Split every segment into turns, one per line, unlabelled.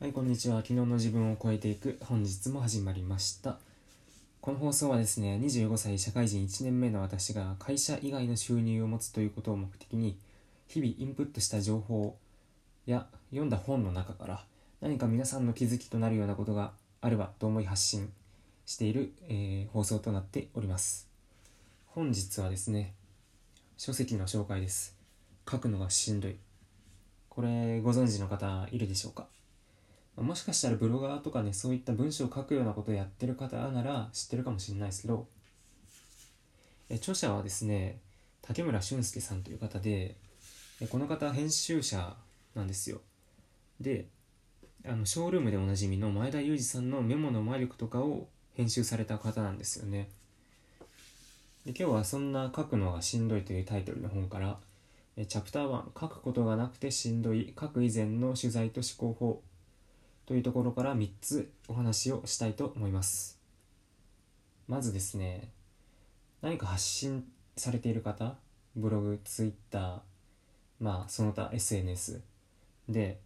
はい、こんにちは。昨日の自分を超えていく本日も始まりました。この放送はですね、25歳社会人1年目の私が会社以外の収入を持つということを目的に、日々インプットした情報や読んだ本の中から何か皆さんの気づきとなるようなことがあればと思い発信している、えー放送となっております。本日はですね、書籍の紹介です。書くのがしんどい。これご存知の方いるでしょうか？もしかしたらブロガーとかねそういった文章を書くようなことをやってる方なら知ってるかもしれないですけど著者はですね竹村俊介さんという方でこの方編集者なんですよ。であのショールームでおなじみの前田裕二さんのメモの魔力とかを編集された方なんですよね。で今日はそんな書くのがしんどいというタイトルの本からチャプター1書くことがなくてしんどい書く以前の取材と思考法。というところから3つお話をしたいと思います。まずですね何か発信されている方ブログ、ツイッターまあその他 SNS で、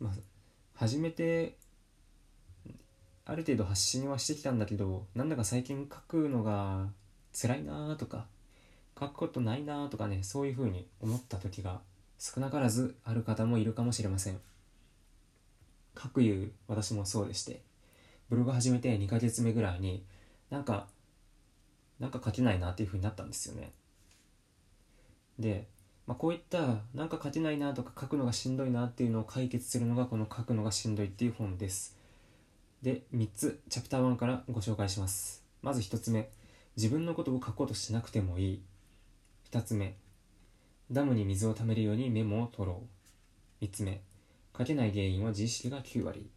まあ、初めてある程度発信はしてきたんだけどなんだか最近書くのが辛いなーとか書くことないなーとかねそういうふうに思った時が少なからずある方もいるかもしれません。かくいう私もそうでしてブログ始めて2ヶ月目ぐらいになんかなんか書けないなっていう風になったんですよね。で、まあ、こういったなんか書けないなとか書くのがしんどいなっていうのを解決するのがこの書くのがしんどいっていう本です。で3つチャプター1からご紹介します。まず1つ目自分のことを書こうとしなくてもいい。2つ目ダムに水をためるようにメモを取ろう。3つ目書けない原因は自意識が9割。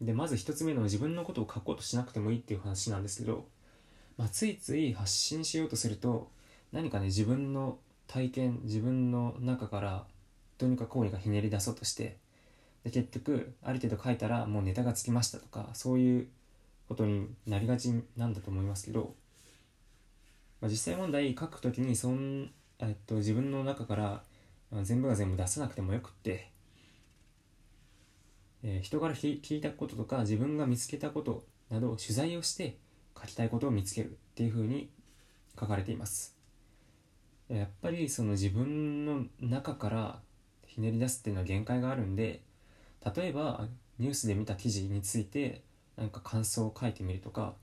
でまず1つ目の自分のことを書こうとしなくてもいいっていう話なんですけど、まあ、ついつい発信しようとすると何かね自分の体験自分の中からどうにかこうにかひねり出そうとしてで結局ある程度書いたらもうネタがつきましたとかそういうことになりがちなんだと思いますけど、まあ、実際問題書くときにそん、えっと、自分の中から全部が全部出さなくてもよくってえー人から聞いたこととか自分が見つけたことなどを取材をして書きたいことを見つけるっていうふうに書かれています。やっぱりその自分の中からひねり出すっていうのは限界があるんで例えばニュースで見た記事についてなんか感想を書いてみるとか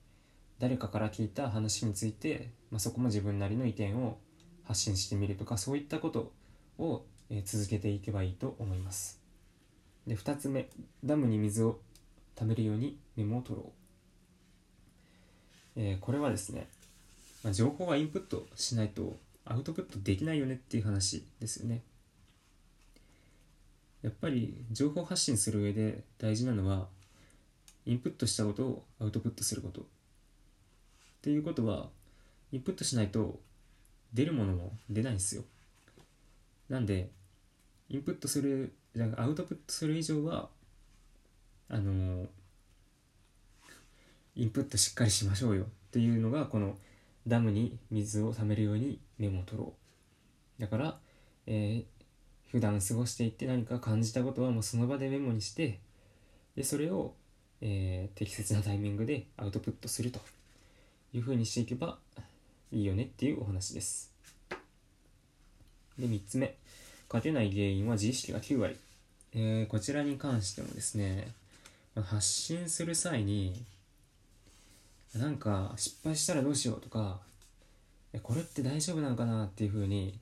誰かから聞いた話について、まあ、そこも自分なりの意見を発信してみるとかそういったことを、えー続けていけばいいと思います。で2つ目ダムに水を貯めるようにメモを取ろう、えーこれはですね、まあ、情報はインプットしないとアウトプットできないよねっていう話ですよね。やっぱり情報発信する上で大事なのはインプットしたことをアウトプットすること。っていうことはインプットしないと出るものも出ないんですよ。なんでインプットするじゃあアウトプットする以上はあのーインプットしっかりしましょうよっていうのがこのダムに水を貯めるようにメモを取ろう。だから、えー普段過ごしていて何か感じたことはもうその場でメモにしてでそれを、えー適切なタイミングでアウトプットするというふうにしていけばいいよねっていうお話です。で3つ目。勝てない原因は自意識が9割、えーこちらに関してもですね発信する際になんか失敗したらどうしようとかこれって大丈夫なのかなっていうふうに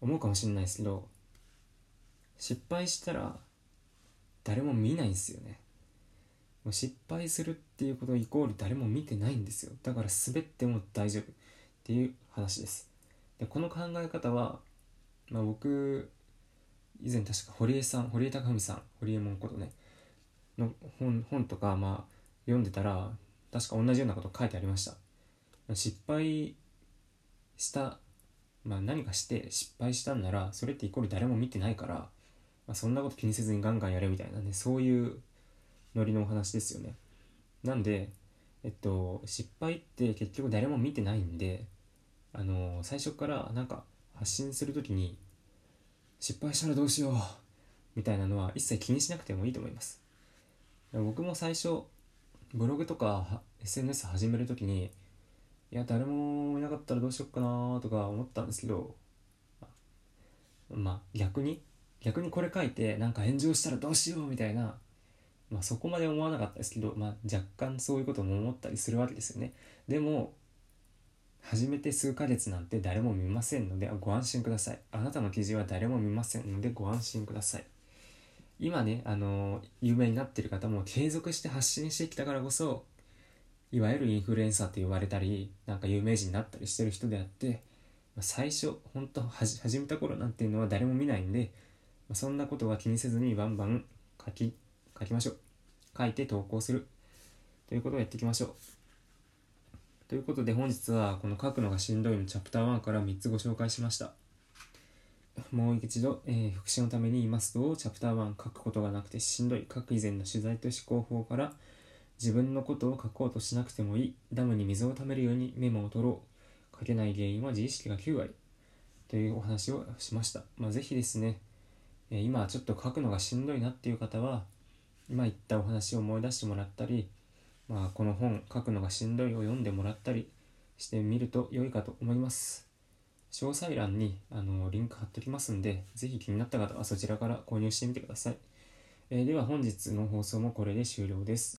思うかもしれないですけど失敗したら誰も見ないんですよね。もう失敗するっていうことイコール誰も見てないんですよ。だから滑っても大丈夫っていう話です。でこの考え方は、まあ、僕以前確か堀江さん堀江貴文さん堀江門ことねの本本とかまあ読んでたら確か同じようなこと書いてありました。失敗した、まあ、何かして失敗したんならそれってイコール誰も見てないから、まあ、そんなこと気にせずにガンガンやれみたいなねそういうノリのお話ですよね。なんでえっと失敗って結局誰も見てないんであの最初からなんか発信するときに失敗したらどうしようみたいなのは一切気にしなくてもいいと思います。僕も最初ブログとか SNS 始める時にいや誰もいなかったらどうしよっかなとか思ったんですけどまあ逆に逆にこれ書いてなんか炎上したらどうしようみたいなまあそこまで思わなかったですけど、まあ、若干そういうことも思ったりするわけですよね。でも始めて数ヶ月なんて誰も見ませんのでご安心ください。あなたの記事は誰も見ませんのでご安心ください。今ねあの有名になってる方も継続して発信してきたからこそいわゆるインフルエンサーと呼ばれたりなんか有名人になったりしてる人であって最初本当始めた頃なんていうのは誰も見ないんでそんなことは気にせずにバンバン書き書きましょう。書いて投稿する。ということをやっていきましょう。ということで本日はこの書くのがしんどいのチャプター1から3つご紹介しました。もう一度、えー、復習のために言いますとチャプター1書くことがなくてしんどい。書く以前の取材と思考法から自分のことを書こうとしなくてもいい。ダムに水をためるようにメモを取ろう。書けない原因は自意識が9割。というお話をしました、まあ、ぜひですね、えー、今ちょっと書くのがしんどいなっていう方は今言ったお話を思い出してもらったり、まあ、この本書くのがしんどいを読んでもらったりしてみると良いかと思います。詳細欄にあのリンク貼っておきますんでぜひ気になった方はそちらから購入してみてください、えー、では本日の放送もこれで終了です。